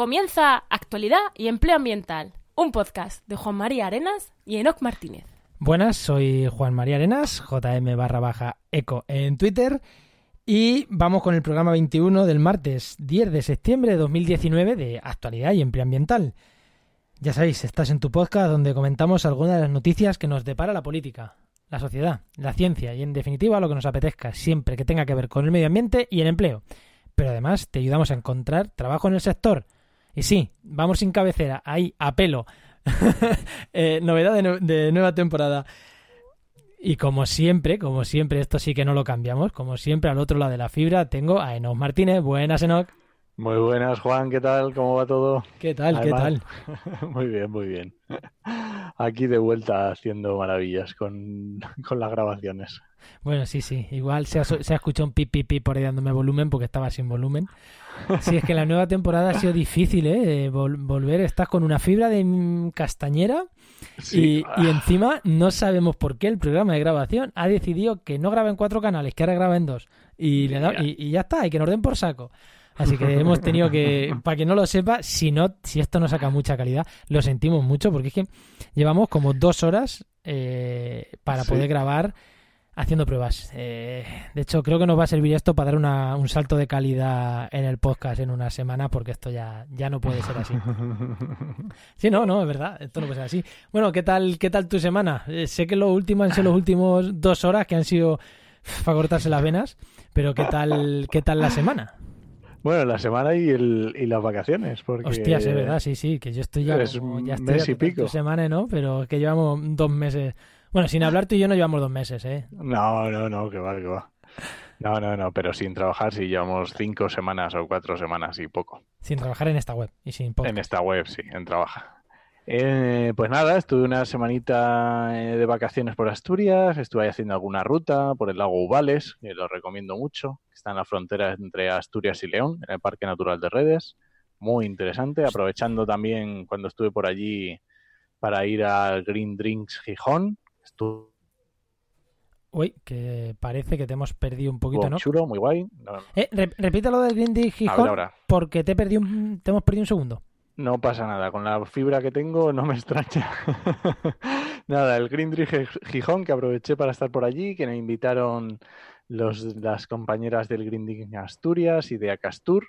Comienza Actualidad y Empleo Ambiental, un podcast de Juan María Arenas y Enoc Martínez. Buenas, soy Juan María Arenas, JM barra baja eco en Twitter. Y vamos con el programa 21 del martes 10 de septiembre de 2019 de Actualidad y Empleo Ambiental. Ya sabéis, estás en tu podcast donde comentamos algunas de las noticias que nos depara la política, la sociedad, la ciencia y en definitiva lo que nos apetezca, siempre que tenga que ver con el medio ambiente y el empleo. Pero además te ayudamos a encontrar trabajo en el sector. Y sí, vamos sin cabecera, ahí, a pelo. Eh, novedad de, de nueva temporada. Y como siempre, como siempre, esto sí que no lo cambiamos, como siempre al otro lado de la fibra tengo a Enoch Martínez. Buenas, Enoch. Muy buenas, Juan, ¿qué tal? ¿Cómo va todo? ¿Qué tal? Además- ¿Qué tal? Muy bien, muy bien. Aquí de vuelta haciendo maravillas con, con las grabaciones. Bueno, sí, sí. Igual se ha, so- se ha escuchado un pip, pip, pip por ahí dándome volumen porque estaba sin volumen. Sí, es que la nueva temporada ha sido difícil, ¿eh? Vol- volver. Estás con una fibra de castañera Sí, y, y encima no sabemos por qué el programa de grabación ha decidido que no graba en cuatro canales, que ahora graba en dos. Y, le da- y, y ya está, y que nos den por saco. Así que hemos tenido que, para que no lo sepa, si no, si esto no saca mucha calidad, lo sentimos mucho, porque es que llevamos como dos horas eh, para Sí. poder grabar haciendo pruebas. Eh, de hecho, creo que nos va a servir esto para dar una- un salto de calidad en el podcast en una semana, porque esto ya, ya no puede ser así. Sí, no, no, es verdad, esto no puede ser así. Bueno, ¿qué tal, qué tal tu semana? Eh, sé que lo último han sido los últimos dos horas que han sido para cortarse las venas, pero ¿qué tal, qué tal la semana? Bueno, la semana y, el, y las vacaciones, porque... Hostias, es verdad, sí, sí, que yo estoy ya Es como, ya estoy mes y pico. semana, ¿no? Pero es que llevamos dos meses. Bueno, sin hablar tú y yo no llevamos dos meses, ¿eh? No, no, no, que va, que va. No, no, no, pero sin trabajar sí llevamos cinco semanas o cuatro semanas y poco. Sin trabajar en esta web y sin podcast. En esta web, sí, en trabaja. Eh, pues nada, estuve una semanita eh, de vacaciones por Asturias, estuve ahí haciendo alguna ruta por el lago Ubales, que lo recomiendo mucho, que está en la frontera entre Asturias y León, en el Parque Natural de Redes. Muy interesante, aprovechando también cuando estuve por allí para ir al Green Drinks Gijón. Estuvo Uy, que parece que te hemos perdido un poquito, ¿no? chulo, muy guay. No, Eh, re- repite lo del Green Day a ver Gijón, ahora. porque te, un- te hemos perdido un segundo. No pasa nada, con la fibra que tengo no me extraña. Nada, el Green Gij- Gijón, que aproveché para estar por allí, que me invitaron los, las compañeras del Green Asturias y de Acastur.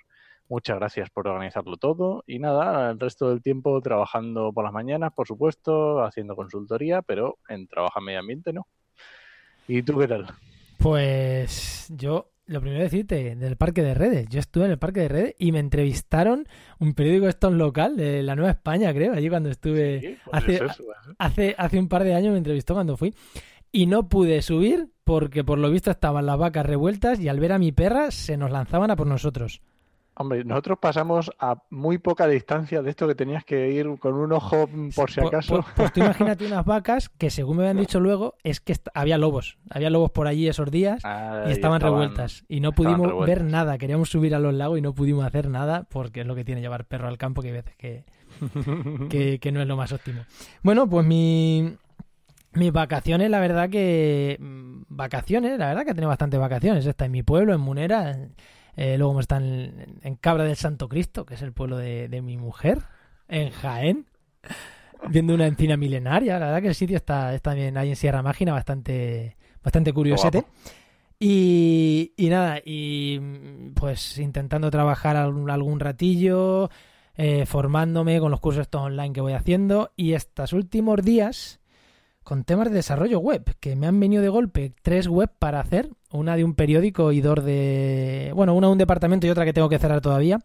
Muchas gracias por organizarlo todo. Y nada, el resto del tiempo trabajando por las mañanas, por supuesto, haciendo consultoría, pero en trabajo en medio ambiente no. ¿Y tú qué tal? Pues yo, lo primero decirte, del Parque de Redes. Yo estuve en el Parque de Redes y me entrevistaron un periódico esto local, de la Nueva España, creo, allí cuando estuve... Sí, pues hace- es. Hace, hace un par de años me entrevistó cuando fui y no pude subir porque por lo visto estaban las vacas revueltas y al ver a mi perra se nos lanzaban a por nosotros. Hombre, nosotros pasamos a muy poca distancia de esto que tenías que ir con un ojo mm, por si Pu- acaso. pu- Pues, tú imagínate unas vacas que según me habían dicho luego es que había lobos. Había lobos por allí esos días Ah, y estaban, revueltas. Y no pudimos ver nada. Queríamos subir a los lagos y no pudimos hacer nada porque es lo que tiene llevar perro al campo que hay veces que, que, que no es lo más óptimo. Bueno, pues mi, mis vacaciones, la verdad que... mm, Vacaciones, la verdad que he tenido bastantes vacaciones. Está en mi pueblo, en Munera. Eh, luego hemos estado en, en Cabra del Santo Cristo, que es el pueblo de, de mi mujer, en Jaén. Viendo una encina milenaria. La verdad que el sitio está, está bien ahí en Sierra Mágina, bastante, bastante curiosete. Y, y nada, y pues intentando trabajar algún, algún ratillo, eh, formándome con los cursos estos online que voy haciendo y estos últimos días con temas de desarrollo web, que me han venido de golpe tres web para hacer, una de un periódico y dos de... Bueno, una de un departamento y otra que tengo que cerrar todavía.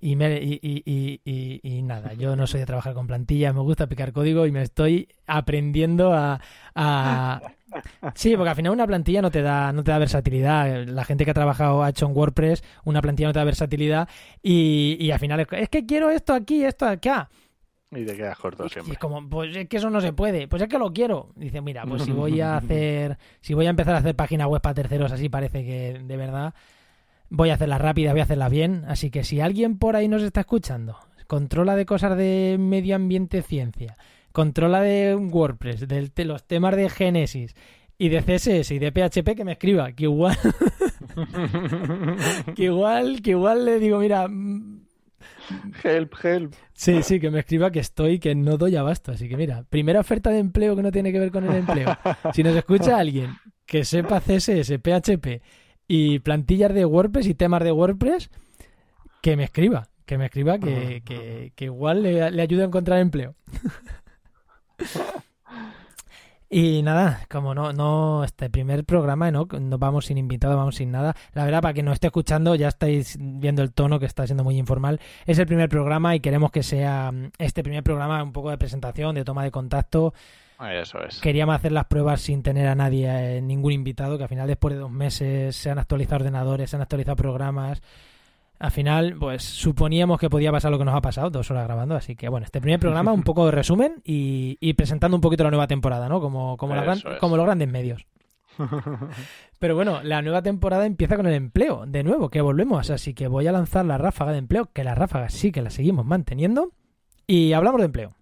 Y, me- y, y- y- y- y nada, yo no soy de trabajar con plantillas, me gusta picar código y me estoy aprendiendo a, a- Sí, porque al final una plantilla no te da, no te da versatilidad. La gente que ha trabajado, ha hecho en WordPress, una plantilla no te da versatilidad y, y al final es, es que quiero esto aquí, esto acá. Y te quedas corto Y siempre. es como, pues es que eso no se puede, pues es que lo quiero. Dice, mira, pues si voy a hacer, si voy a empezar a hacer páginas web para terceros, así parece que de verdad voy a hacerlas rápidas, voy a hacerlas bien. Así que si alguien por ahí nos está escuchando, controla de cosas de medio ambiente, ciencia, controla de WordPress, de los temas de Genesis y de CSS y de PHP, que me escriba, que igual, que igual, que igual le digo, mira, Help, help. Sí, sí, que me escriba que estoy, que no doy abasto. Así que mira, primera oferta de empleo que no tiene que ver con el empleo. Si nos escucha alguien que sepa CSS, PHP y plantillas de WordPress y temas de WordPress, que me escriba. Que me escriba que, que, que igual le, le ayude a encontrar empleo. Y nada, como no, no, este primer programa, ¿no? No vamos sin invitado, vamos sin nada. La verdad, para quien nos esté escuchando, ya estáis viendo el tono que está siendo muy informal. Es el primer programa y queremos que sea mm, este primer programa un poco de presentación, de toma de contacto. Eso es. Queríamos hacer las pruebas sin tener a nadie, eh, ningún invitado, que al final después de dos meses se han actualizado ordenadores, se han actualizado programas. Al final, pues suponíamos que podía pasar lo que nos ha pasado, dos horas grabando. Así que bueno, este primer programa, un poco de resumen y, y presentando un poquito la nueva temporada, ¿no? Como, como, la gran- como los grandes medios. Pero bueno, la nueva temporada empieza con el empleo, de nuevo, que volvemos. Así que voy a lanzar la ráfaga de empleo, que la ráfaga sí que la seguimos manteniendo. Y hablamos de empleo.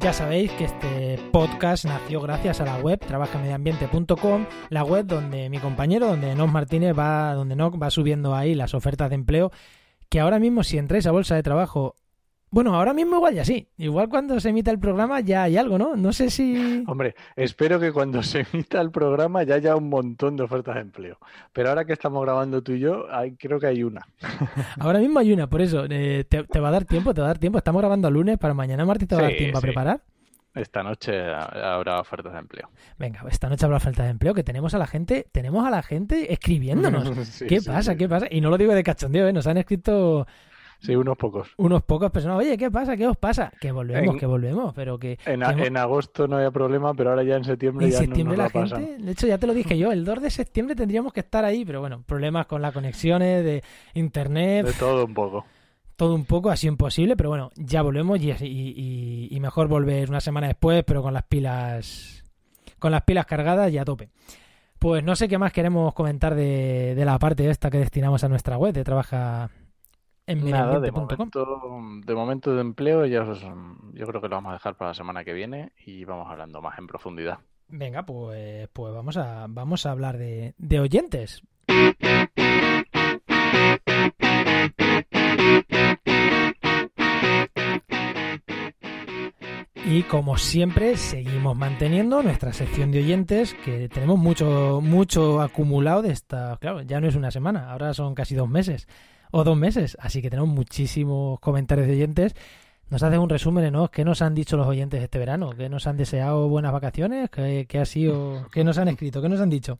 Ya sabéis que este podcast nació gracias a la web trabajamediambiente.com, la web donde mi compañero, donde Nos Martínez va, donde no va subiendo ahí las ofertas de empleo, que ahora mismo si entráis a bolsa de trabajo, bueno, ahora mismo igual ya sí, igual cuando se emita el programa ya hay algo, ¿no? No sé si Hombre, espero que cuando se emita el programa ya haya un montón de ofertas de empleo. Pero ahora que estamos grabando tú y yo, hay, creo que hay una. ahora mismo hay una, por eso eh, te, te va a dar tiempo, te va a dar tiempo. Estamos grabando el lunes para mañana martes te va a dar Sí, tiempo a preparar. Esta noche ha- habrá ofertas de empleo. Venga, esta noche habrá falta de empleo, que tenemos a la gente, tenemos a la gente escribiéndonos. Sí, ¿Qué sí, pasa? sí. ¿Qué pasa? Y no lo digo de cachondeo, ¿eh? Nos han escrito Sí, unos pocos. unos pocos personas. Oye, ¿qué pasa? ¿Qué os pasa? Que volvemos, En- que volvemos, pero que... En, que a- hemos- en agosto no había problema, pero ahora ya en septiembre en ya septiembre no la nos la pasan. gente... De hecho, ya te lo dije yo, el 2 de septiembre tendríamos que estar ahí, pero bueno, problemas con las conexiones de internet, De todo un poco. todo un poco, sido imposible, pero bueno, ya volvemos y, y- y- y mejor volver una semana después, pero con las pilas con las pilas cargadas y a tope. Pues no sé qué más queremos comentar de, de la parte esta que destinamos a nuestra web de trabaja en Nada, de momento, de momento de empleo ya os- yo creo que lo vamos a dejar para la semana que viene y vamos hablando más en profundidad. Venga, pues, pues vamos a vamos a hablar de, de oyentes. Y como siempre, seguimos manteniendo nuestra sección de oyentes, que tenemos mucho, mucho acumulado de esta. Claro, ya no es una semana, ahora son casi dos meses. O dos meses. Así que tenemos muchísimos comentarios de oyentes. Nos haces un resumen, ¿no? ¿Qué nos han dicho los oyentes este verano? ¿Qué nos han deseado buenas vacaciones? ¿Qué, ha sido? ¿Qué nos han escrito? ¿Qué nos han dicho?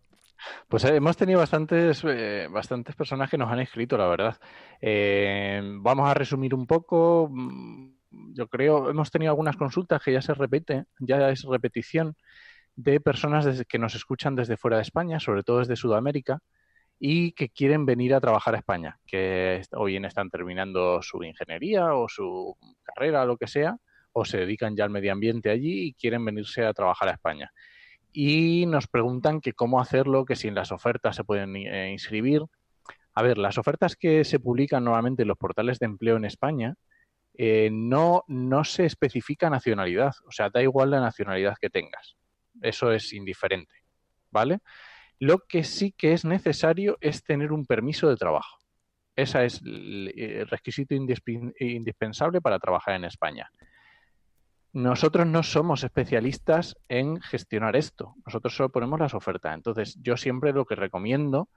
Pues eh, hemos tenido bastantes, eh, bastantes personas que nos han escrito, la verdad. Eh, vamos a resumir un poco. Mm, Yo creo, hemos tenido algunas consultas que ya se repite, ya es repetición de personas que nos escuchan desde fuera de España, sobre todo desde Sudamérica, y que quieren venir a trabajar a España, que o bien están terminando su ingeniería o su carrera, lo que sea, o se dedican ya al medio ambiente allí y quieren venirse a trabajar a España y nos preguntan que cómo hacerlo, que si en las ofertas se pueden eh, inscribir. A ver, las ofertas que se publican normalmente en los portales de empleo en España eh, no, no se especifica nacionalidad, o sea, da igual la nacionalidad que tengas. Eso es indiferente, ¿vale? Lo que sí que es necesario es tener un permiso de trabajo. Ese es el el requisito indispensable para trabajar en España. Nosotros no somos especialistas en gestionar esto. Nosotros solo ponemos las ofertas. Entonces, yo siempre lo que recomiendo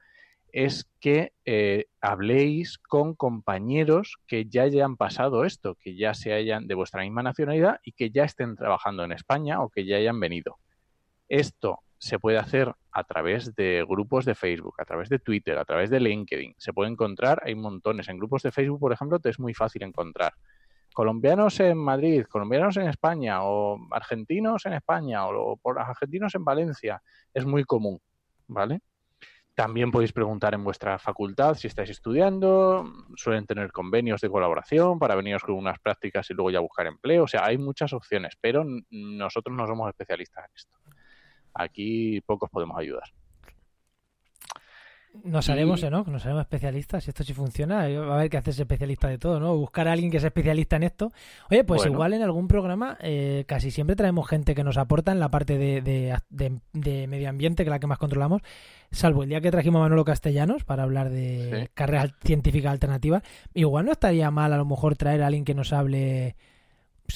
es que eh, habléis con compañeros que ya hayan pasado esto, que ya se hayan de vuestra misma nacionalidad y que ya estén trabajando en España o que ya hayan venido. Esto se puede hacer a través de grupos de Facebook, a través de Twitter, a través de LinkedIn. Se puede encontrar, hay montones. En grupos de Facebook, por ejemplo, te es muy fácil encontrar colombianos en Madrid, colombianos en España, o argentinos en España, o, por argentinos en Valencia. Es muy común, ¿vale? También podéis preguntar en vuestra facultad si estáis estudiando. Suelen tener convenios de colaboración para veniros con unas prácticas y luego ya buscar empleo. O sea, hay muchas opciones, pero nosotros no somos especialistas en esto. Aquí pocos podemos ayudar. Nos Y- haremos, ¿no? Nos haremos especialistas. Si esto sí funciona, eh, va a haber que hacerse especialista de todo, ¿no? Buscar a alguien que sea especialista en esto. Oye, pues Bueno. igual en algún programa eh, casi siempre traemos gente que nos aporta en la parte de, de- de- de medio ambiente, que es la que más controlamos. Salvo el día que trajimos a Manolo Castellanos para hablar de Sí. carreras científicas alternativas. Igual no estaría mal a lo mejor traer a alguien que nos hable.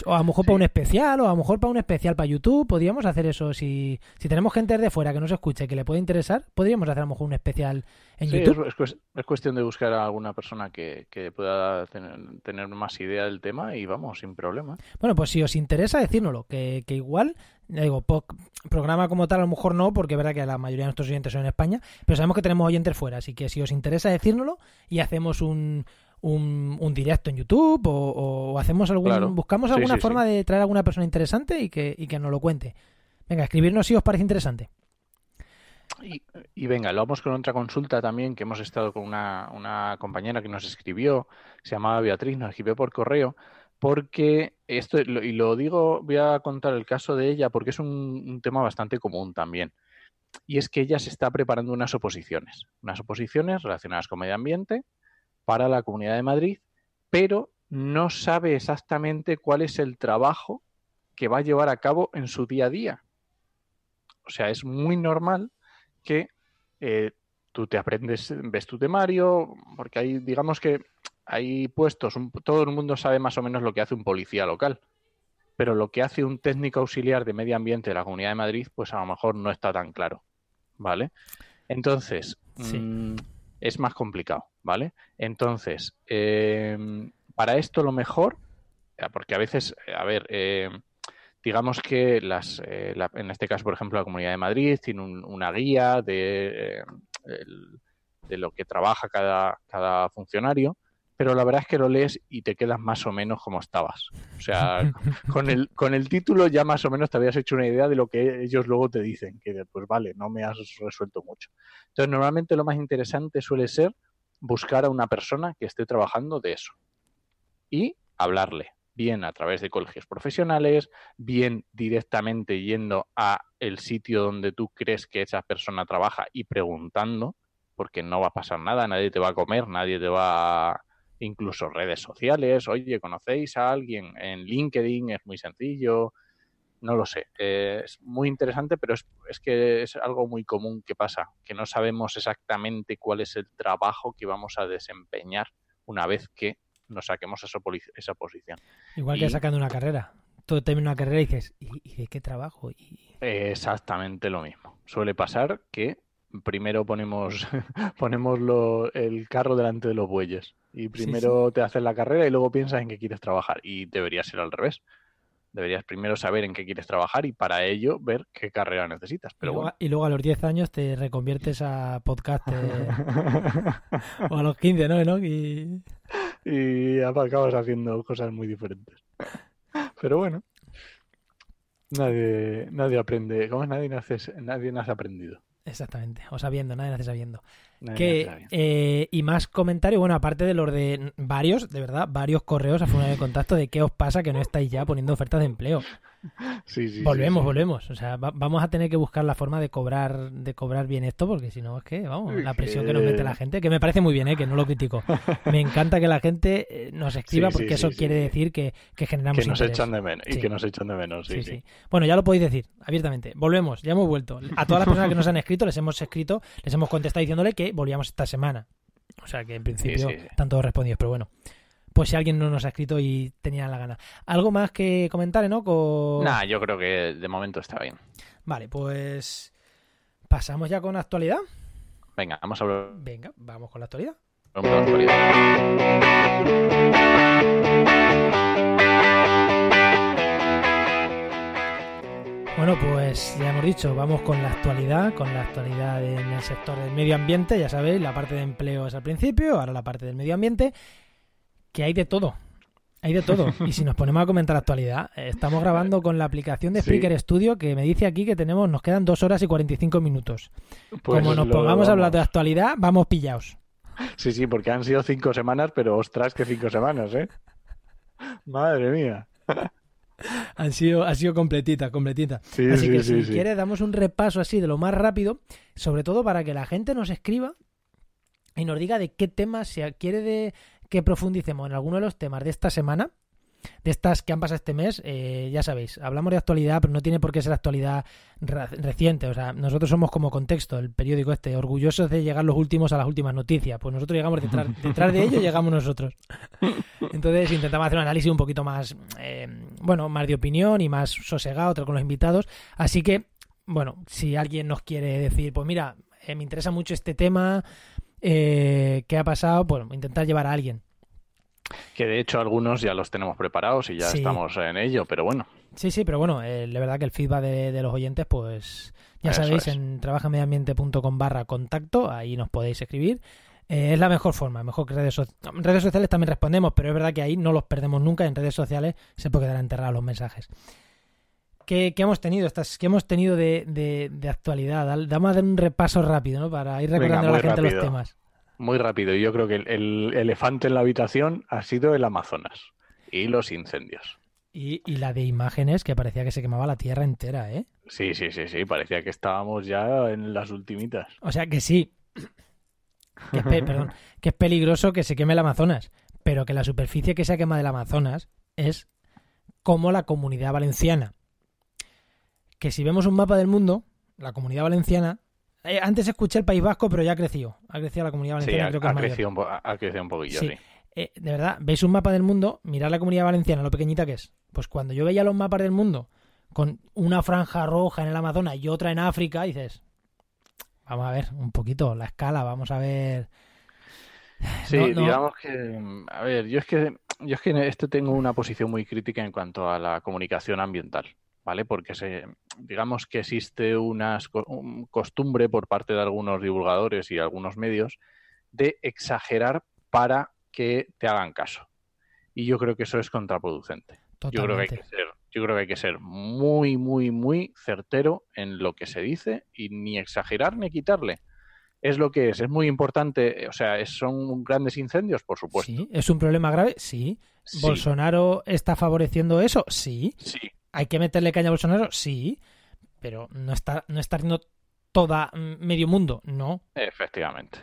O a lo mejor para un especial, o a lo mejor para un especial para YouTube. Podríamos hacer eso. Si, si tenemos gente de fuera que nos escuche que le puede interesar, podríamos hacer a lo mejor un especial en Sí, YouTube. es, es cues- es cuestión de buscar a alguna persona que, que pueda tener, tener más idea del tema y vamos, sin problema. Bueno, pues si os interesa, decírnoslo. Que, que igual, ya digo, programa como tal, a lo mejor no, porque es verdad que la mayoría de nuestros oyentes son en España, pero sabemos que tenemos oyentes fuera. Así que si os interesa, decírnoslo y hacemos un, un, un directo en YouTube o, o hacemos algún. Claro. Buscamos alguna sí, forma de traer a alguna persona interesante y que, y que nos lo cuente. Venga, escribirnos si os parece interesante. Y, y venga, lo vamos con otra consulta también, que hemos estado con una, una compañera que nos escribió, se llamaba Beatriz, nos escribió por correo, porque esto, y lo digo, voy a contar el caso de ella, porque es un, un tema bastante común también. Y es que ella se está preparando unas oposiciones, unas oposiciones relacionadas con medio ambiente para la Comunidad de Madrid, pero no sabe exactamente cuál es el trabajo que va a llevar a cabo en su día a día. O sea, es muy normal que eh, tú te aprendes, ves tu temario, porque hay, digamos que hay puestos, un- todo el mundo sabe más o menos lo que hace un policía local, pero lo que hace un técnico auxiliar de medio ambiente de la Comunidad de Madrid, pues a lo mejor no está tan claro, ¿vale? Entonces, Sí. mm, es más complicado, ¿vale? Entonces, eh, para esto lo mejor, eh, porque a veces, eh, a ver, eh, digamos que las, eh, la- en este caso, por ejemplo, la Comunidad de Madrid tiene un- una guía de, de lo que trabaja cada, cada funcionario, pero la verdad es que lo lees y te quedas más o menos como estabas. O sea, con el, con el título ya más o menos te habías hecho una idea de lo que ellos luego te dicen, que pues vale, no me has resuelto mucho. Entonces, normalmente lo más interesante suele ser buscar a una persona que esté trabajando de eso y hablarle, bien a través de colegios profesionales, bien directamente yendo a el sitio donde tú crees que esa persona trabaja y preguntando, porque no va a pasar nada, nadie te va a comer, nadie te va a... incluso redes sociales, oye, ¿conocéis a alguien en LinkedIn? Es muy sencillo, no lo sé, eh, es muy interesante, pero es, es que es algo muy común que pasa, que no sabemos exactamente cuál es el trabajo que vamos a desempeñar una vez que nos saquemos esa, esa posición. Igual que Y- sacando una carrera. Tú terminas una carrera y dices, ¿y, y de qué trabajo? Y... Exactamente lo mismo. Suele pasar que primero ponemos, ponemos lo- el carro delante de los bueyes y primero te haces la carrera y luego piensas en qué quieres trabajar y debería ser al revés. Deberías primero saber en qué quieres trabajar y para ello ver qué carrera necesitas. y, Pero luego, bueno. y luego a los 10 años te reconviertes a podcast o a los 15, ¿no? Y... y acabas haciendo cosas muy diferentes. Pero bueno, nadie, nadie aprende. ¿Cómo es? Nadie nace, nadie nace aprendido. Exactamente, o sabiendo, nadie nace sabiendo. Nadie Que, nace eh, y más comentarios, bueno, aparte de los de varios, de verdad, varios correos a formulario de contacto de qué os pasa que no estáis ya poniendo ofertas de empleo. Sí, sí, sí, volvemos, sí. volvemos. O sea, va- vamos a tener que buscar la forma de cobrar, de cobrar bien esto, porque si no es que, vamos, la presión que nos mete la gente, que me parece muy bien, ¿eh? que no lo critico. Me encanta que la gente eh, nos escriba porque eso quiere decir que, que generamos Que nos interés. echan de menos. Y que nos echan de menos, sí. Bueno, ya lo podéis decir abiertamente. Volvemos, ya hemos vuelto. A todas las personas que nos han escrito, les hemos escrito, les hemos contestado diciéndole que volvíamos esta semana. O sea que en principio están todos respondidos, pero bueno. Pues si alguien no nos ha escrito y tenía la gana. ¿Algo más que comentar, ¿no? Con... Nah, yo creo que de momento está bien. Vale, pues pasamos ya con actualidad. Venga, vamos a hablar Venga, vamos con la actualidad. de la actualidad. Bueno, pues ya hemos dicho, vamos con la actualidad, con la actualidad en el sector del medio ambiente, ya sabéis, la parte de empleo es al principio, ahora la parte del medio ambiente, que hay de todo. Hay de todo. Y si nos ponemos a comentar la actualidad, eh, estamos grabando con la aplicación de Sí. Spreaker Studio que me dice aquí que tenemos, nos quedan dos horas y 45 minutos. Pues Como nos pongamos a hablar de actualidad, vamos pillaos. Sí, sí, porque han sido cinco semanas, pero ostras, que cinco semanas, ¿eh? Madre mía. Han sido, ha sido completita, completita. Sí, Así sí, que sí, si quieres damos un repaso así de lo más rápido, sobre todo para que la gente nos escriba y nos diga de qué temas, si quiere de que profundicemos en alguno de los temas de esta semana, de estas que han pasado este mes, eh, ya sabéis, hablamos de actualidad, pero no tiene por qué ser actualidad reciente. O sea, nosotros somos como contexto, el periódico este, orgullosos de llegar los últimos a las últimas noticias. Pues nosotros llegamos detrás, detrás de ello, llegamos nosotros. Entonces intentamos hacer un análisis un poquito más, eh, bueno, más de opinión y más sosegado, otro con los invitados. Así que, bueno, si alguien nos quiere decir, pues mira, eh, me interesa mucho este tema, ¿qué ha pasado? Bueno, intentar llevar a alguien que de hecho algunos ya los tenemos preparados y ya estamos en ello, pero bueno. Sí, sí, pero bueno, eh, la verdad que el feedback de, los oyentes, pues ya sabéis, en trabajamediambiente.com barra contacto, ahí nos podéis escribir. Eh, es la mejor forma, mejor que redes sociales. redes sociales también respondemos, pero es verdad que ahí no los perdemos nunca. En redes sociales se puede quedar enterrados los mensajes. ¿Qué, hemos tenido? Estas, ¿Qué hemos tenido de, actualidad? Vamos a dar un repaso rápido, ¿no? Para ir recordando a la gente los temas. Muy rápido. Yo creo que el, elefante en la habitación ha sido el Amazonas y los incendios. Y, la de imágenes que parecía que se quemaba la tierra entera, ¿eh? Sí, sí, sí, sí. Parecía que estábamos ya en las ultimitas. O sea que sí. Que es, perdón, que es peligroso que se queme el Amazonas, pero que la superficie que se quema del Amazonas es como la comunidad valenciana. Que si vemos un mapa del mundo, la comunidad valenciana eh, antes escuché el País Vasco, pero ya ha crecido. Ha crecido la comunidad valenciana. Sí, ha, crecido un ha, crecido un, poquillo, sí. Eh, de verdad, veis un mapa del mundo, mirad la comunidad valenciana, lo pequeñita que es. Pues cuando yo veía los mapas del mundo con una franja roja en el Amazonas y otra en África, dices, vamos a ver un poquito la escala, vamos a ver. Sí, digamos que, a ver, yo es que yo es que en esto tengo una posición muy crítica en cuanto a la comunicación ambiental. ¿Vale? Porque se, digamos que existe una costumbre por parte de algunos divulgadores y algunos medios de exagerar para que te hagan caso. Y yo creo que eso es contraproducente. Yo creo que hay que ser, yo creo que hay que ser muy, muy, muy certero en lo que se dice y ni exagerar ni quitarle. Es lo que es, es muy importante, o sea, son grandes incendios, por supuesto. Sí, es un problema grave, sí. ¿Bolsonaro está favoreciendo eso? Sí. Sí, ¿Hay que meterle caña a Bolsonaro? Sí, pero no está, no está haciendo toda mm, medio mundo, no. Efectivamente.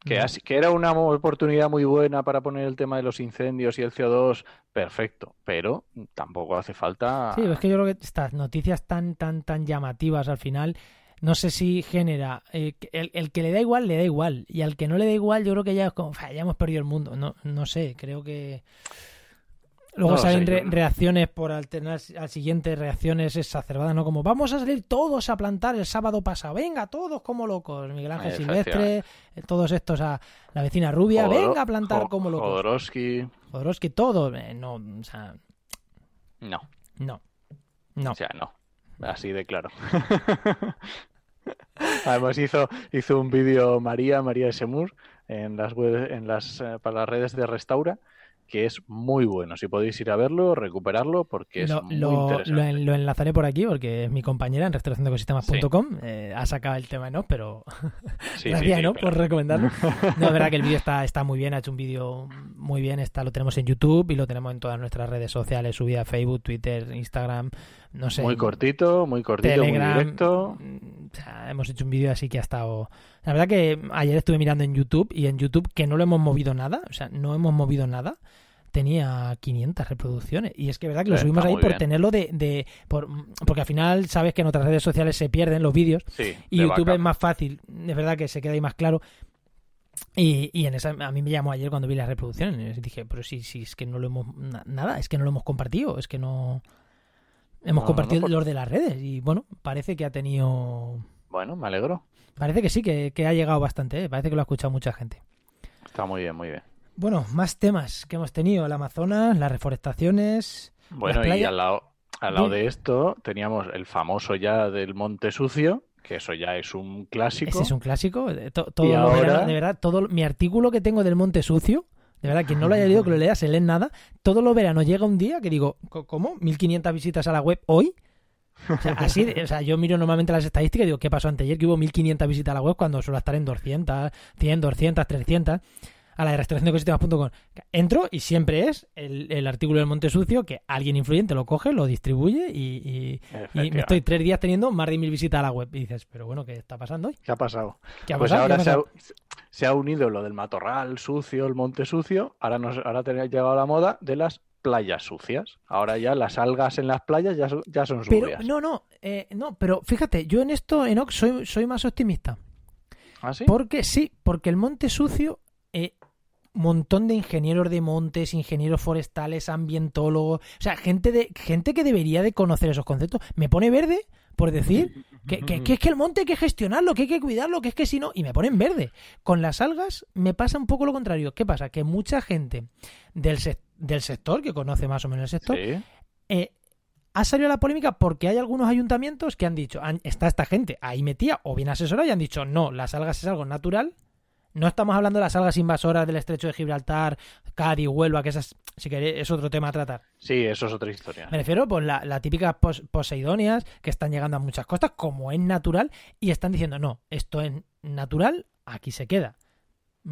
Que, así, que era una oportunidad muy buena para poner el tema de los incendios y el CO2, perfecto, pero tampoco hace falta. Sí, es que yo creo que estas noticias tan, tan, tan llamativas al final, no sé si genera. Eh, el, el, que le da igual, le da igual. Y al que no le da igual, yo creo que ya, como, ya hemos perdido el mundo. No, no sé, creo que. Luego salen reacciones por alternar al siguiente, reacciones exacerbadas, ¿no? Como vamos a salir todos a plantar el sábado pasado, venga, todos como locos. Miguel Ángel Silvestre, todos estos a la vecina rubia, venga a plantar como locos. Jodorowsky. Jodorowsky, todo. Eh, no, o sea. No. No. No. O sea, no. Así de claro. Además hizo, hizo un vídeo María, María de Semur, en las, en las, eh, para las redes de Restaura que es muy bueno. Si podéis ir a verlo, recuperarlo, porque es muy interesante. Lo, enlazaré por aquí, porque es mi compañera en restauraciondecosistemas.com. Eh, ha sacado el tema, ¿no? Pero gracias, ¿no? Por recomendarlo. No, es verdad que el vídeo está, está muy bien, ha hecho un vídeo muy bien. Está, lo tenemos en YouTube y lo tenemos en todas nuestras redes sociales, subida a Facebook, Twitter, Instagram, no sé. Muy cortito, muy cortito, muy directo. Mm, hemos hecho un vídeo así que ha estado... La verdad que ayer estuve mirando en YouTube y en YouTube que no lo hemos movido nada, o sea, no hemos movido nada tenía 500 reproducciones. Y es que verdad que lo eh, subimos ahí por tenerlo de... de por, porque al final sabes que en otras redes sociales se pierden los vídeos y YouTube es más fácil. Es verdad que se queda ahí más claro. Y, y en esa, a mí me llamó ayer cuando vi las reproducciones. Y dije, pero si, si es que no lo hemos... Nada, es que no lo hemos compartido. Es que no... Hemos compartido los de las redes. Y bueno, parece que ha tenido... Bueno, me alegro. Parece que sí, que, ha llegado bastante. ¿eh? Parece que lo ha escuchado mucha gente. Está muy bien, muy bien. Bueno, más temas que hemos tenido, el Amazonas, las reforestaciones. Bueno, y al lado, al lado de esto teníamos el famoso ya del Monte Sucio, que eso ya es un clásico. Ese es un clásico. Eh, todo de verdad, todo mi artículo que tengo del Monte Sucio, de verdad, quien no lo haya leído, que lo lea, se lee nada. Todo lo verano llega un día que digo, ¿cómo? ¿1500 visitas a la web hoy? O sea, así, o sea, yo miro normalmente las estadísticas y digo, ¿qué pasó anteayer? Que hubo 1500 visitas a la web cuando suele estar en 200, 100, 200, 300. A la de restauración de ecosistemas.com. Entro y siempre es el, el artículo del Monte Sucio que alguien influyente lo coge, lo distribuye y, y- y me estoy tres días teniendo más de mil visitas a la web. Y dices, pero bueno, ¿qué está pasando hoy? ¿Qué ha pasado? ¿Qué ha Pues pasado? ¿Qué ha ahora se ha, pasado? se ha unido lo del matorral sucio, el monte sucio. Ahora nos ahora llegado la moda de las playas sucias. Ahora ya las algas en las playas ya son, ya son Pero, sucias. no, no, eh, no, pero fíjate, yo en esto, Enoch, soy, soy más optimista. ¿Ah, sí? Porque sí, porque el monte sucio, montón de ingenieros de montes, ingenieros forestales, ambientólogos, o sea, gente de gente que debería de conocer esos conceptos. Me pone verde por decir que, que- que es que el monte hay que gestionarlo, que hay que cuidarlo, que es que si no, y me ponen verde. Con las algas me pasa un poco lo contrario. ¿Qué pasa? Que mucha gente del, del sector, que conoce más o menos el sector, Sí. eh, ha salido la polémica porque hay algunos ayuntamientos que han dicho, está esta gente ahí metida o bien asesorada y han dicho, no, las algas es algo natural. No estamos hablando de las algas invasoras del estrecho de Gibraltar, Cádiz, Huelva, que esas, si queréis, es otro tema a tratar. Sí, eso es otra historia. Me refiero, pues, la, la típica pos- poseidóneas que están llegando a muchas costas, como es natural, y están diciendo, no, esto es natural, aquí se queda.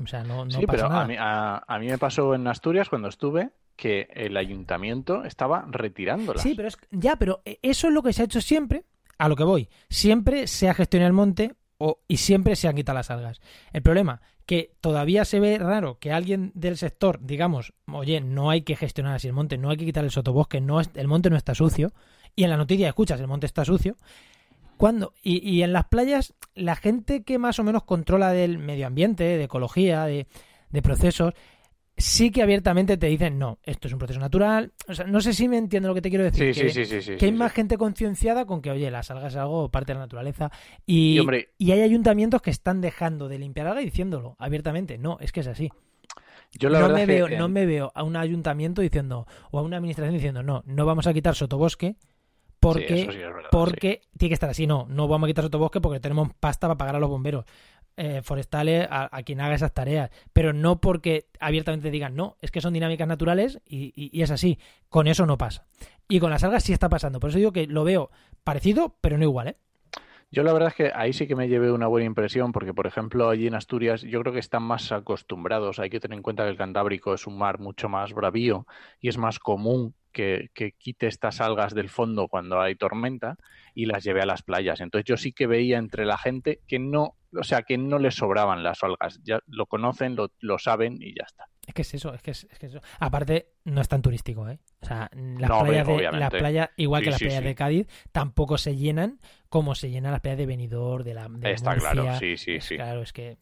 O sea, no, no sí, pasa pero nada. a mí, a, a mí me pasó en Asturias cuando estuve que el ayuntamiento estaba retirándolas. Sí, pero es ya, pero e, eso es lo que se ha hecho siempre. A lo que voy, siempre se ha gestionado el monte o, y siempre se han quitado las algas. El problema que todavía se ve raro que alguien del sector, digamos, oye, no hay que gestionar así el monte, no hay que quitar el sotobosque, no es, el monte no está sucio. Y en la noticia escuchas, el monte está sucio. Cuando, y, y en las playas, la gente que más o menos controla del medio ambiente, de ecología, de, de procesos, sí que abiertamente te dicen, no, esto es un proceso natural. O sea, no sé si me entiendo lo que te quiero decir. sí, que, sí, sí, sí, que hay más gente concienciada con que, oye, las algas es algo parte de la naturaleza. Y, Y, hombre, y hay ayuntamientos que están dejando de limpiar algas y diciéndolo abiertamente. No, es que es así. yo la no, verdad me es que veo, en- no me veo a un ayuntamiento diciendo, o a una administración diciendo, no, no vamos a quitar sotobosque porque, Sí, verdad, porque tiene que estar así. No, no vamos a quitar sotobosque porque tenemos pasta para pagar a los bomberos eh, forestales, a, quien haga esas tareas. Pero no porque abiertamente digan, no, es que son dinámicas naturales y, es así. Con eso no pasa. Y con las algas sí está pasando. Por eso digo que lo veo parecido, pero no igual, ¿eh? Yo la verdad es que ahí sí que me llevé una buena impresión porque, por ejemplo, allí en Asturias yo creo que están más acostumbrados. Hay que tener en cuenta que el Cantábrico es un mar mucho más bravío y es más común que, que quite estas algas del fondo cuando hay tormenta y las lleve a las playas. Entonces yo sí que veía entre la gente que no, o sea, que no les sobraban las algas. Ya lo conocen, lo, lo saben y ya está. Es que es eso, es que es, es que es eso. Aparte, no es tan turístico, ¿eh? O sea, las No, playas, de, las playas, igual que las sí, playas sí. de Cádiz, tampoco se llenan como se llenan las playas de Benidorm, de la de Está Murcia. claro, sí, sí, Es- sí. Claro, es que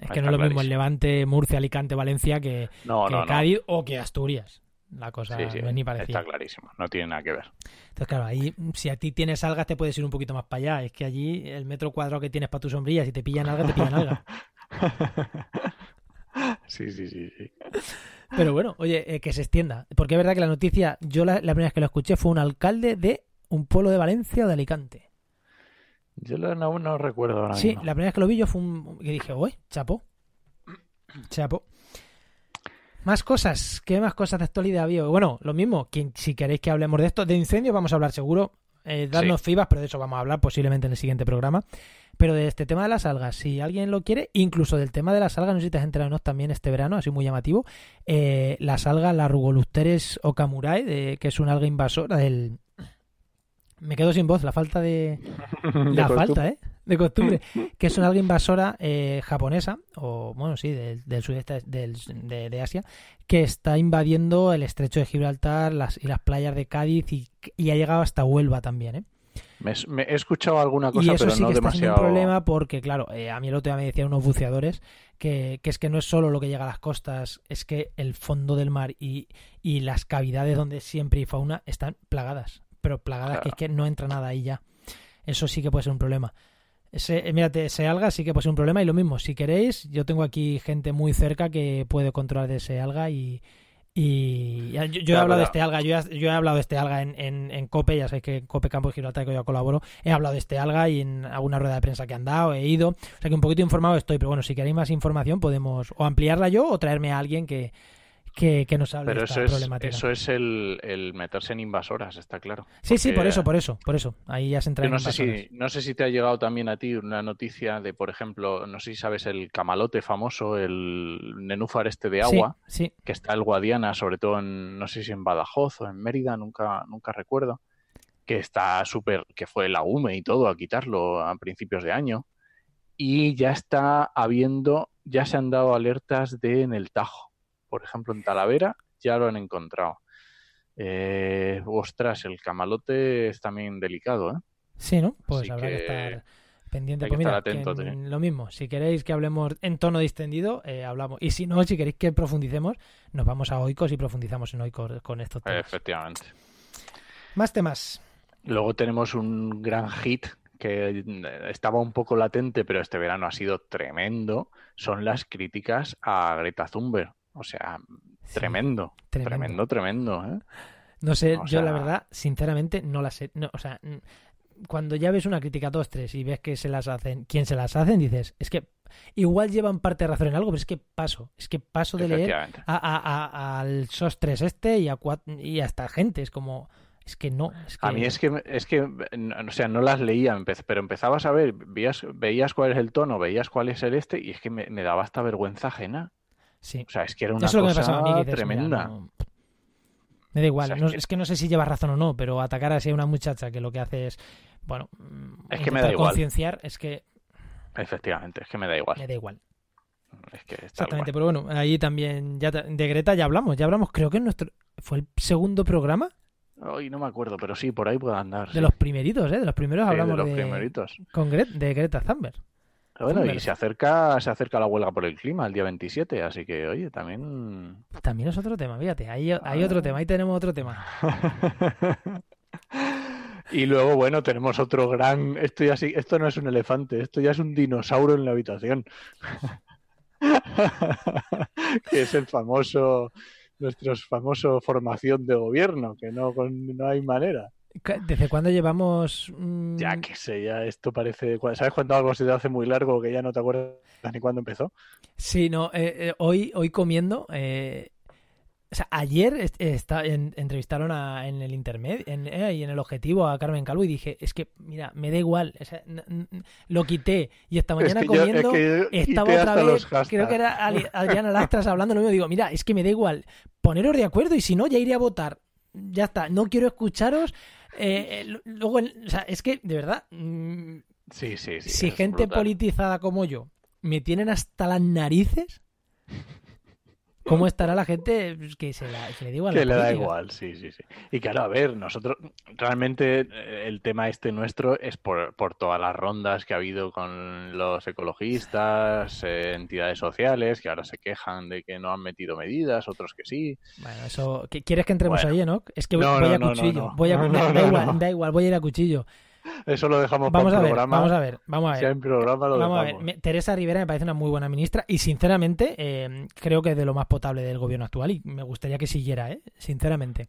es que no es lo mismo el. Levante, Murcia, Alicante, Valencia que, No, que no. Cádiz o que Asturias. La cosa Sí, sí, no es ni parecida. está clarísimo, no tiene nada que ver. Entonces, claro, ahí si a ti tienes algas te puedes ir un poquito más para allá. Es que allí el metro cuadrado que tienes para tu sombrilla, si te pillan algas, te pillan algas. Sí, sí, sí, sí. Pero bueno, oye, eh, que se extienda. Porque es verdad que la noticia, yo la, la primera vez que lo escuché fue un alcalde de un pueblo de Valencia o de Alicante. Yo lo- no, no recuerdo ahora Sí, mismo. la primera vez que lo vi yo fue un... que dije, uy, chapo. Chapo. Más cosas. ¿Qué más cosas de actualidad había? Bueno, lo mismo, quien, si queréis que hablemos de esto, de incendios vamos a hablar seguro. Eh, darnos fibas, pero de eso vamos a hablar posiblemente en el siguiente programa. Pero de este tema de las algas, si alguien lo quiere, incluso del tema de las algas, no sé si te has enterado ¿no? también este verano, así muy llamativo, eh, las algas, la Rugolupteres okamurae, de- que es una alga invasora del... Me quedo sin voz, la falta de... La falta, ¿eh? De costumbre. que es una alga invasora eh, japonesa, o bueno, sí, del, del sudeste del- de, de Asia, que está invadiendo el estrecho de Gibraltar las, y las playas de Cádiz y, y ha llegado hasta Huelva también, ¿eh? Me, me he escuchado alguna y cosa, eso pero sí no que está siendo demasiado. un problema porque, claro, eh, a mí el otro día me decían unos buceadores que, que es que no es solo lo que llega a las costas, es que el fondo del mar y, y las cavidades donde siempre hay fauna están plagadas, pero plagadas que es que no entra nada ahí ya. Eso sí que puede ser un problema. Ese, eh, mírate, ese alga sí que puede ser un problema y lo mismo, si queréis, yo tengo aquí gente muy cerca que puede controlar de ese alga y, y yo, he hablado de este alga, yo, he- yo he hablado de este alga en, en, en COPE, ya sabéis que en COPE Campo de Gibraltar que yo colaboro, he hablado de este alga y en alguna rueda de prensa que han dado, he ido, o sea que un poquito informado estoy, pero bueno, si queréis más información podemos o ampliarla yo o traerme a alguien que, que, que nos hable Pero de eso es, problemática. eso es el, el meterse en invasoras, está claro. sí, sí, por eso, por eso, por eso. Ahí ya se entra Yo en no sé, si, no sé si te ha llegado también a ti una noticia de, por ejemplo, no sé si sabes el camalote famoso, el nenúfar este de Sí, agua, sí, que está el Guadiana, sobre todo en, no sé si en Badajoz o en Mérida, nunca, nunca recuerdo, que está súper, que fue la UME y todo a quitarlo a principios de año. Y ya está habiendo, ya se han dado alertas de en el Tajo. Por ejemplo, en Talavera ya lo han encontrado. Eh, ostras, el camalote es también delicado, ¿eh? sí, ¿no? Pues Así habrá que, que estar pendiente. hay Pues que mira, estar atento, que lo mismo, si queréis que hablemos en tono distendido, eh, hablamos. Y si no, si queréis que profundicemos, nos vamos a Oikos y profundizamos en Oikos con estos temas. Efectivamente. Más temas. Luego tenemos un gran hit que eh, estaba un poco latente, pero este verano ha sido tremendo. Son las críticas a Greta Thunberg. O sea, Sí, tremendo, tremendo. tremendo, ¿eh? No sé, O yo la verdad, sinceramente, no la sé. No, o sea, cuando ya ves una crítica dos, tres y ves que se las hacen, quién se las hacen, dices, es que igual llevan parte de razón en algo, pero es que paso, es que paso de leer a, a- a- al SOS 3 este y a, cuat- y a esta gente. Es como, es que no. Es que, A mí es que, es que, no- o sea, no las leía, pero empezabas a ver, veías, veías cuál es el tono, veías cuál es el este, y es que me, me daba hasta vergüenza ajena. Sí. O sea, es que era una Eso es lo que me cosa a mí. mira, tremenda. no- Me da igual, O sea, es que- es que no sé si lleva razón o no, pero atacar así a una muchacha que lo que hace es, bueno, Es que me da igual. concienciar, es que Efectivamente, es que me da igual. me da igual. Es que Exactamente, pero bueno, ahí también, ya de Greta ya hablamos, ya hablamos, creo que en nuestro, fue el segundo programa Ay, no me acuerdo, pero sí, por ahí puede andar. de sí. los primeritos, ¿eh? De los primeros Sí, hablamos de de, los primeritos. con Gre- de Greta Thunberg. Bueno, y se acerca, se acerca la huelga por el clima el día 27, así que, oye, también. También es otro tema, fíjate, ahí hay Ah. otro tema, ahí tenemos otro tema. y luego, bueno, tenemos otro gran. Esto ya sí, esto no es un elefante, esto ya es un dinosaurio en la habitación. que es el famoso, nuestro famoso formación de gobierno, que no, no hay manera. ¿Desde cuándo llevamos...? mm, Ya que sé, ya esto parece. ¿Sabes cuando algo se te hace muy largo que ya no te acuerdas ni cuándo empezó? Sí, no, eh, eh, hoy, hoy comiendo... eh, o sea, ayer est- está, en- entrevistaron a- en el intermedio en, y en el objetivo a Carmen Calvo y dije, es que, mira, me da igual. o sea, lo quité y esta mañana es que yo- comiendo... es que Estaba otra vez, creo que era Adriana Lastras hablando lo mismo. Digo, mira, es que me da igual. Poneros de acuerdo y si no, ya iré a votar. Ya está, no quiero escucharos. Eh, eh, luego, o sea, es que, de verdad, mm, Sí, sí, sí. si gente brutal. politizada como yo me tienen hasta las narices, ¿cómo estará la gente que se, la, le da igual? Que le da igual, sí, sí, sí. Y claro, a ver, nosotros, realmente eh, el tema este nuestro es por, por todas las rondas que ha habido con los ecologistas, eh, entidades sociales, que ahora se quejan de que no han metido medidas, otros que sí. Bueno, eso. ¿qué- ¿Quieres que entremos Bueno. ahí, no? Es que voy, No, voy no, a cuchillo. no. Voy a, da, igual, da igual, voy a ir a cuchillo. Eso lo dejamos Vamos para a ver, programa. vamos a ver, vamos a ver. Si hay programa, lo Vamos a ver, Teresa Rivera me parece una muy buena ministra y sinceramente eh, creo que es de lo más potable del gobierno actual y me gustaría que siguiera, ¿eh? sinceramente.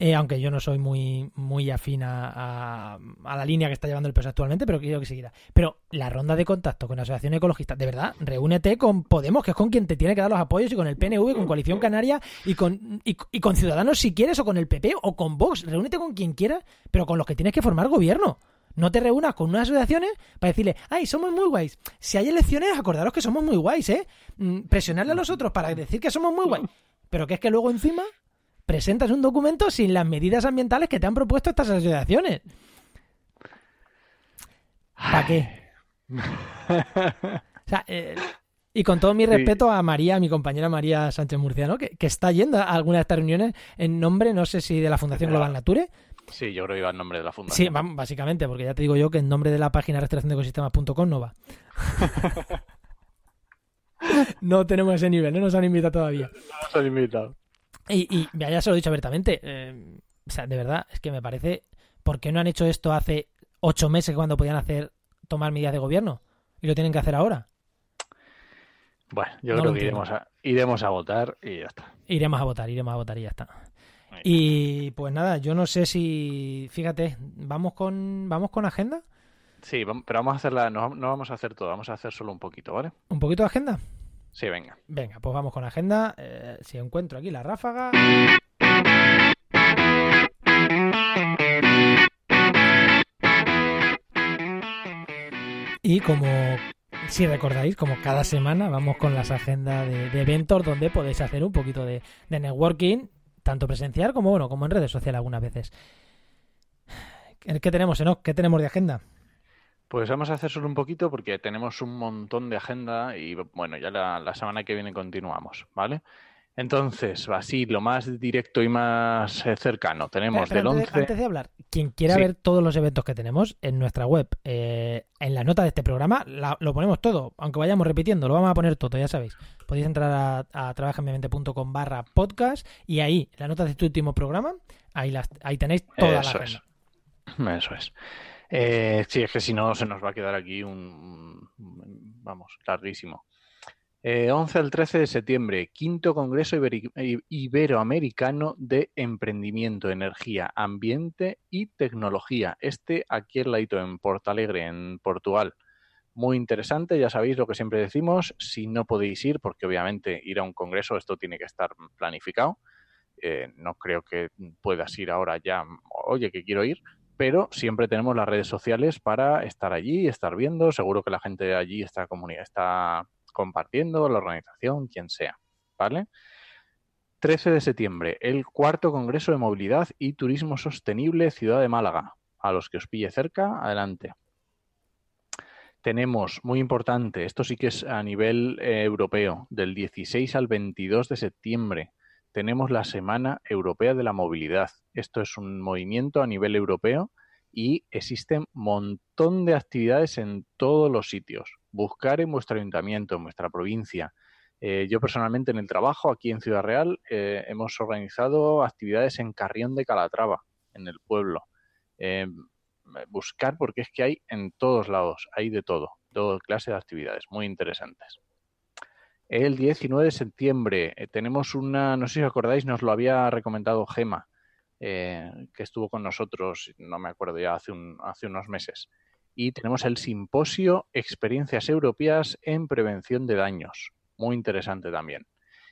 Eh, aunque yo no soy muy, muy afín a, a- la línea que está llevando el peso actualmente, pero quiero que siguiera. Pero la ronda de contacto con la Asociación Ecologista, de verdad, reúnete con Podemos, que es con quien te tiene que dar los apoyos, y con el PNV, con Coalición Canaria, y con, y con Ciudadanos si quieres, o con el PP, o con Vox. Reúnete con quien quieras, pero con los que tienes que formar gobierno. No te reúnas con unas asociaciones para decirle, ay, somos muy guays. Si hay elecciones, acordaros que somos muy guays, ¿eh? Mm, Presionarle a los otros para decir que somos muy guays. Pero que es que luego encima presentas un documento sin las medidas ambientales que te han propuesto estas asociaciones. ¿Para qué? O sea, eh, y con todo mi Sí. respeto a María, mi compañera María Sánchez Murciano, que, que está yendo a alguna de estas reuniones en nombre, no sé si de la Fundación Global Nature, Sí, yo creo que iba en nombre de la fundación. Sí, básicamente, porque ya te digo yo que en nombre de la página restauraciondeecosistemas.com no va. no tenemos ese nivel, no nos han invitado todavía. Nos han invitado. Y, y ya se lo he dicho abiertamente. eh, o sea, de verdad, es que me parece. ¿Por qué no han hecho esto hace ocho meses cuando podían hacer tomar medidas de gobierno? Y lo tienen que hacer ahora. Bueno, yo No creo que iremos a, iremos a votar y ya está. Iremos a votar, iremos a votar y ya está. Y pues nada, yo no sé si. Fíjate, vamos con, vamos con agenda. Sí, pero vamos a hacerla, no, no vamos a hacer todo, vamos a hacer solo un poquito, ¿vale? Un poquito de agenda. Sí, venga. Venga, pues vamos con la agenda. Eh, si encuentro aquí la ráfaga. Y como si recordáis, como cada semana vamos con las agendas de, de eventos donde podéis hacer un poquito de, de networking, tanto presencial como bueno, como en redes sociales algunas veces. ¿Qué tenemos, Enoch? ¿Qué tenemos de agenda? Pues vamos a hacer solo un poquito porque tenemos un montón de agenda y bueno, ya la, la semana que viene continuamos, ¿vale? Entonces, así, lo más directo y más eh, cercano. Tenemos Pero del antes, 11... antes de hablar, quien quiera Sí. ver todos los eventos que tenemos en nuestra web, eh, en la nota de este programa, la- lo ponemos todo, aunque vayamos repitiendo, lo vamos a poner todo, ya sabéis. Podéis entrar a, a trabajanmiamente.com barra podcast y ahí, la nota de este último programa, ahí, las, ahí tenéis toda Eso es. Eso es. Eh, sí, es que si no se nos va a quedar aquí un, vamos, larguísimo. Eh, 11 al 13 de septiembre, quinto Congreso Iberoamericano de Emprendimiento, Energía, Ambiente y Tecnología. Este aquí al ladito en Portalegre, en Portugal. Muy interesante, ya sabéis lo que siempre decimos, si no podéis ir, porque obviamente ir a un congreso, esto tiene que estar planificado. Eh, no creo que puedas ir ahora ya, oye, que quiero ir, pero siempre tenemos las redes sociales para estar allí, estar viendo. Seguro que la gente de allí está, está compartiendo, la organización, quien sea. ¿Vale? 13 de septiembre, el cuarto Congreso de Movilidad y Turismo Sostenible Ciudad de Málaga. A los que os pille cerca, adelante. Tenemos, muy importante, esto sí que es a nivel eh, europeo, del 16 al 22 de septiembre, tenemos la Semana Europea de la Movilidad. Esto es un movimiento a nivel europeo y existen un montón de actividades en todos los sitios. Buscar en vuestro ayuntamiento, en vuestra provincia. Eh, yo personalmente en el trabajo, aquí en Ciudad Real, eh, hemos organizado actividades en Carrión de Calatrava, en el pueblo. Eh, buscar porque es que hay en todos lados, hay de todo, toda clase de actividades muy interesantes. El 19 de septiembre eh, tenemos una, no sé si os acordáis, nos lo había recomendado Gema, eh, que estuvo con nosotros, no me acuerdo ya, hace, un, hace unos meses. Y tenemos el simposio Experiencias Europeas en Prevención de Daños, muy interesante también.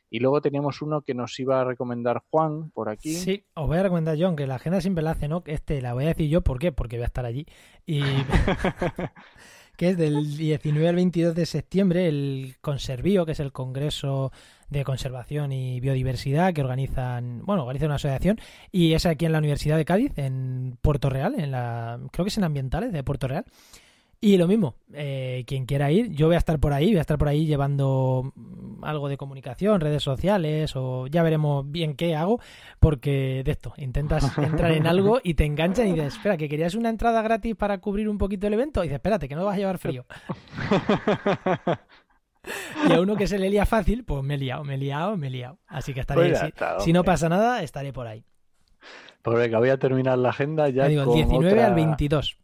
Y luego teníamos uno que nos iba a recomendar Juan por aquí. Sí, os voy a recomendar yo, aunque la agenda siempre la hace, ¿no? Este la voy a decir yo, ¿por qué? Porque voy a estar allí. Y que es del 19 al 22 de septiembre, el Conservío, que es el Congreso de Conservación y Biodiversidad que organizan, bueno, organiza una asociación y es aquí en la Universidad de Cádiz, en Puerto Real, en la, creo que es en Ambientales de Puerto Real. Y lo mismo, eh, quien quiera ir, yo voy a estar por ahí, voy a estar por ahí llevando mm, algo de comunicación, redes sociales, o ya veremos bien qué hago, porque de esto, intentas entrar en algo y te enganchan y dices, espera, que querías una entrada gratis para cubrir un poquito el evento, y dices, espérate, que no vas a llevar frío. Y a uno que se le lía fácil, pues me he liado, me he liado, me he liado. Así que estaré, Pues si, si no pasa nada, estaré por ahí. Pues venga, voy a terminar la agenda ya digo, con 19 otra- al 22.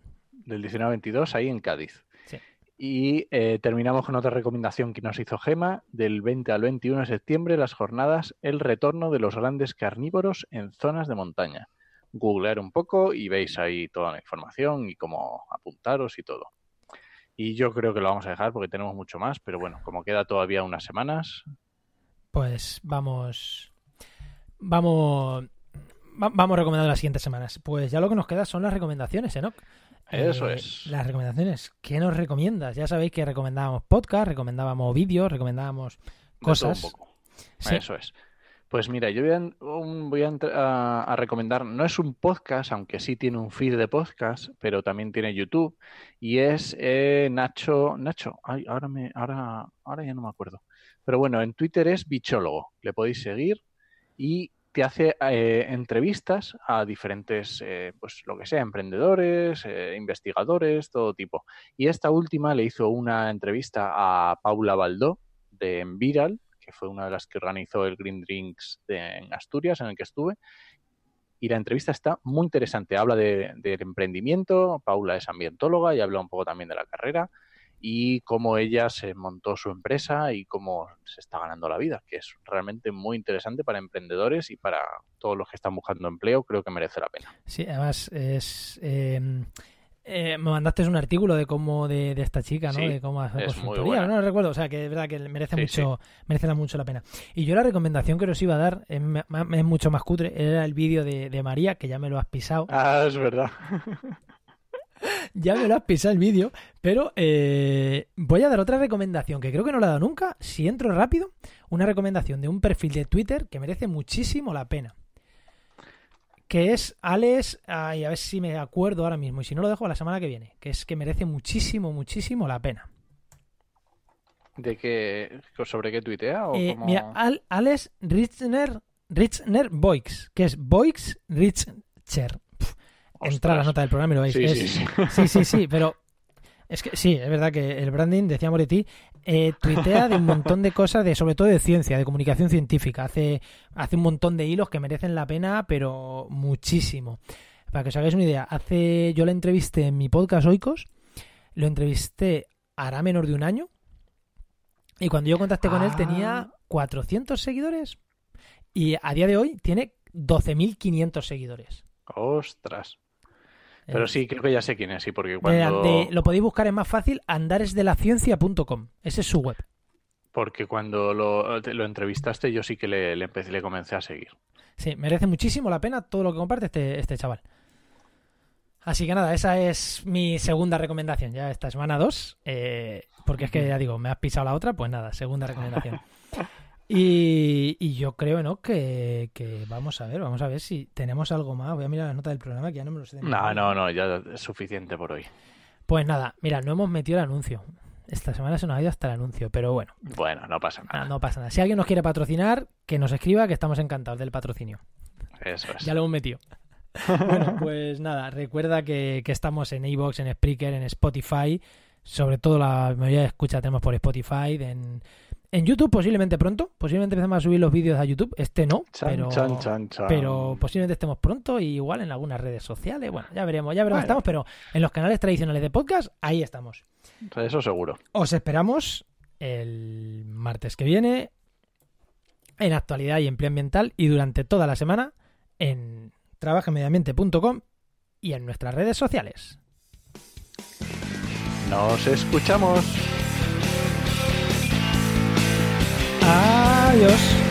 Del 19 al 22 ahí en Cádiz. Sí. Y eh, terminamos con otra recomendación que nos hizo Gema, del 20 al 21 de septiembre, las jornadas El retorno de los grandes carnívoros en zonas de montaña. Googlear un poco y veis ahí toda la información y cómo apuntaros y todo. Y yo creo que lo vamos a dejar porque tenemos mucho más, pero bueno, como queda todavía unas semanas, Pues vamos. Vamos. va- Vamos recomendando las siguientes semanas. Pues ya lo que nos queda son las recomendaciones, Enoch. Eso Eh, es. Las recomendaciones. ¿Qué nos recomiendas? Ya sabéis que recomendábamos podcast, recomendábamos vídeos, recomendábamos cosas. un poco. Sí. Eso es. Pues mira, yo voy, a, voy a, entr- a- a recomendar, no es un podcast, aunque sí tiene un feed de podcast, pero también tiene YouTube, y es eh, Nacho, Nacho, ay, ahora, me, ahora, ahora ya no me acuerdo. Pero bueno, en Twitter es bichólogo, le podéis seguir y te hace eh, entrevistas a diferentes, eh, pues lo que sea, emprendedores, eh, investigadores, todo tipo. Y esta última le hizo una entrevista a Paula Baldó de Enviral, que fue una de las que organizó el Green Drinks en Asturias, en el que estuve. Y la entrevista está muy interesante. Habla de- del emprendimiento, Paula es ambientóloga y habla un poco también de la carrera y cómo ella se montó su empresa y cómo se está ganando la vida, que es realmente muy interesante para emprendedores y para todos los que están buscando empleo, creo que merece la pena. Sí, además es. eh, eh, me mandaste un artículo de cómo de, de esta chica, ¿no? Sí, de cómo hacer consultoría, no lo recuerdo, o sea que es verdad que merece Sí, mucho, merece la- mucho la pena. Y yo la recomendación que os iba a dar es, es mucho más cutre, era el vídeo de, de María, que ya me lo has pisado, Ah, es verdad. ya me lo has pisado el vídeo, pero eh, voy a dar otra recomendación que creo que no la he dado nunca, si entro rápido, una recomendación de un perfil de Twitter que merece muchísimo la pena. Que es Alex, ay, a ver si me acuerdo ahora mismo, y si no lo dejo la semana que viene, que es que merece muchísimo, muchísimo la pena. ¿De qué? ¿Sobre qué tuitea? O Eh, cómo- mira, Al- Alex Richner, Richner Boix, que es Boix Richter. Pf, Entra a la Ostras. nota del programa y lo veis. Sí, Es- sí, sí. Sí, pero es que sí, es verdad que el branding, decía Moretti, eh, tuitea de un montón de cosas, de sobre todo de ciencia, de comunicación científica. Hace, hace un montón de hilos que merecen la pena, pero muchísimo. Para que os hagáis una idea, hace yo la entrevisté en mi podcast Oikos, lo entrevisté hará menos de un año, y cuando yo contacté con él Ah. tenía 400 seguidores, y a día de hoy tiene 12.500 seguidores. Ostras. Pero Eh, sí, creo que ya sé quién es, sí, porque cuando, de- lo podéis buscar, es más fácil, andaresdelaciencia.com. Ese es su web. porque cuando lo, lo entrevistaste yo sí que le, le empecé, le comencé a seguir. Sí, merece muchísimo la pena todo lo que comparte este, este chaval. Así que nada, esa es mi segunda recomendación. Ya esta semana dos. eh, porque es que ya digo, me has pisado la otra, pues nada, segunda recomendación. Y, y yo creo, ¿no? Que, que vamos a ver, vamos a ver si tenemos algo más. Voy a mirar la nota del programa que ya no me lo sé. de No, no, no, ya es suficiente por hoy. Pues nada, mira, no hemos metido el anuncio. Esta semana se nos ha ido hasta el anuncio, pero bueno, Bueno, no pasa nada, no pasa nada. Si alguien nos quiere patrocinar, que nos escriba, que estamos encantados del patrocinio. Eso es. Ya lo hemos metido. bueno, pues nada, recuerda que, que estamos en iVoox, en Spreaker, en Spotify. Sobre todo la mayoría de escuchas tenemos por Spotify. En, en YouTube posiblemente pronto. Posiblemente empecemos a subir los vídeos a YouTube. Este no, Chan, pero, chan, chan, chan. pero posiblemente estemos pronto y igual en algunas redes sociales. Bueno, ya veremos, ya veremos. Bueno. Estamos, pero en los canales tradicionales de podcast, ahí estamos. Eso seguro. Os esperamos el martes que viene en actualidad y empleo ambiental y durante toda la semana en trabajamediambiente.com y en nuestras redes sociales. Nos escuchamos. Adiós.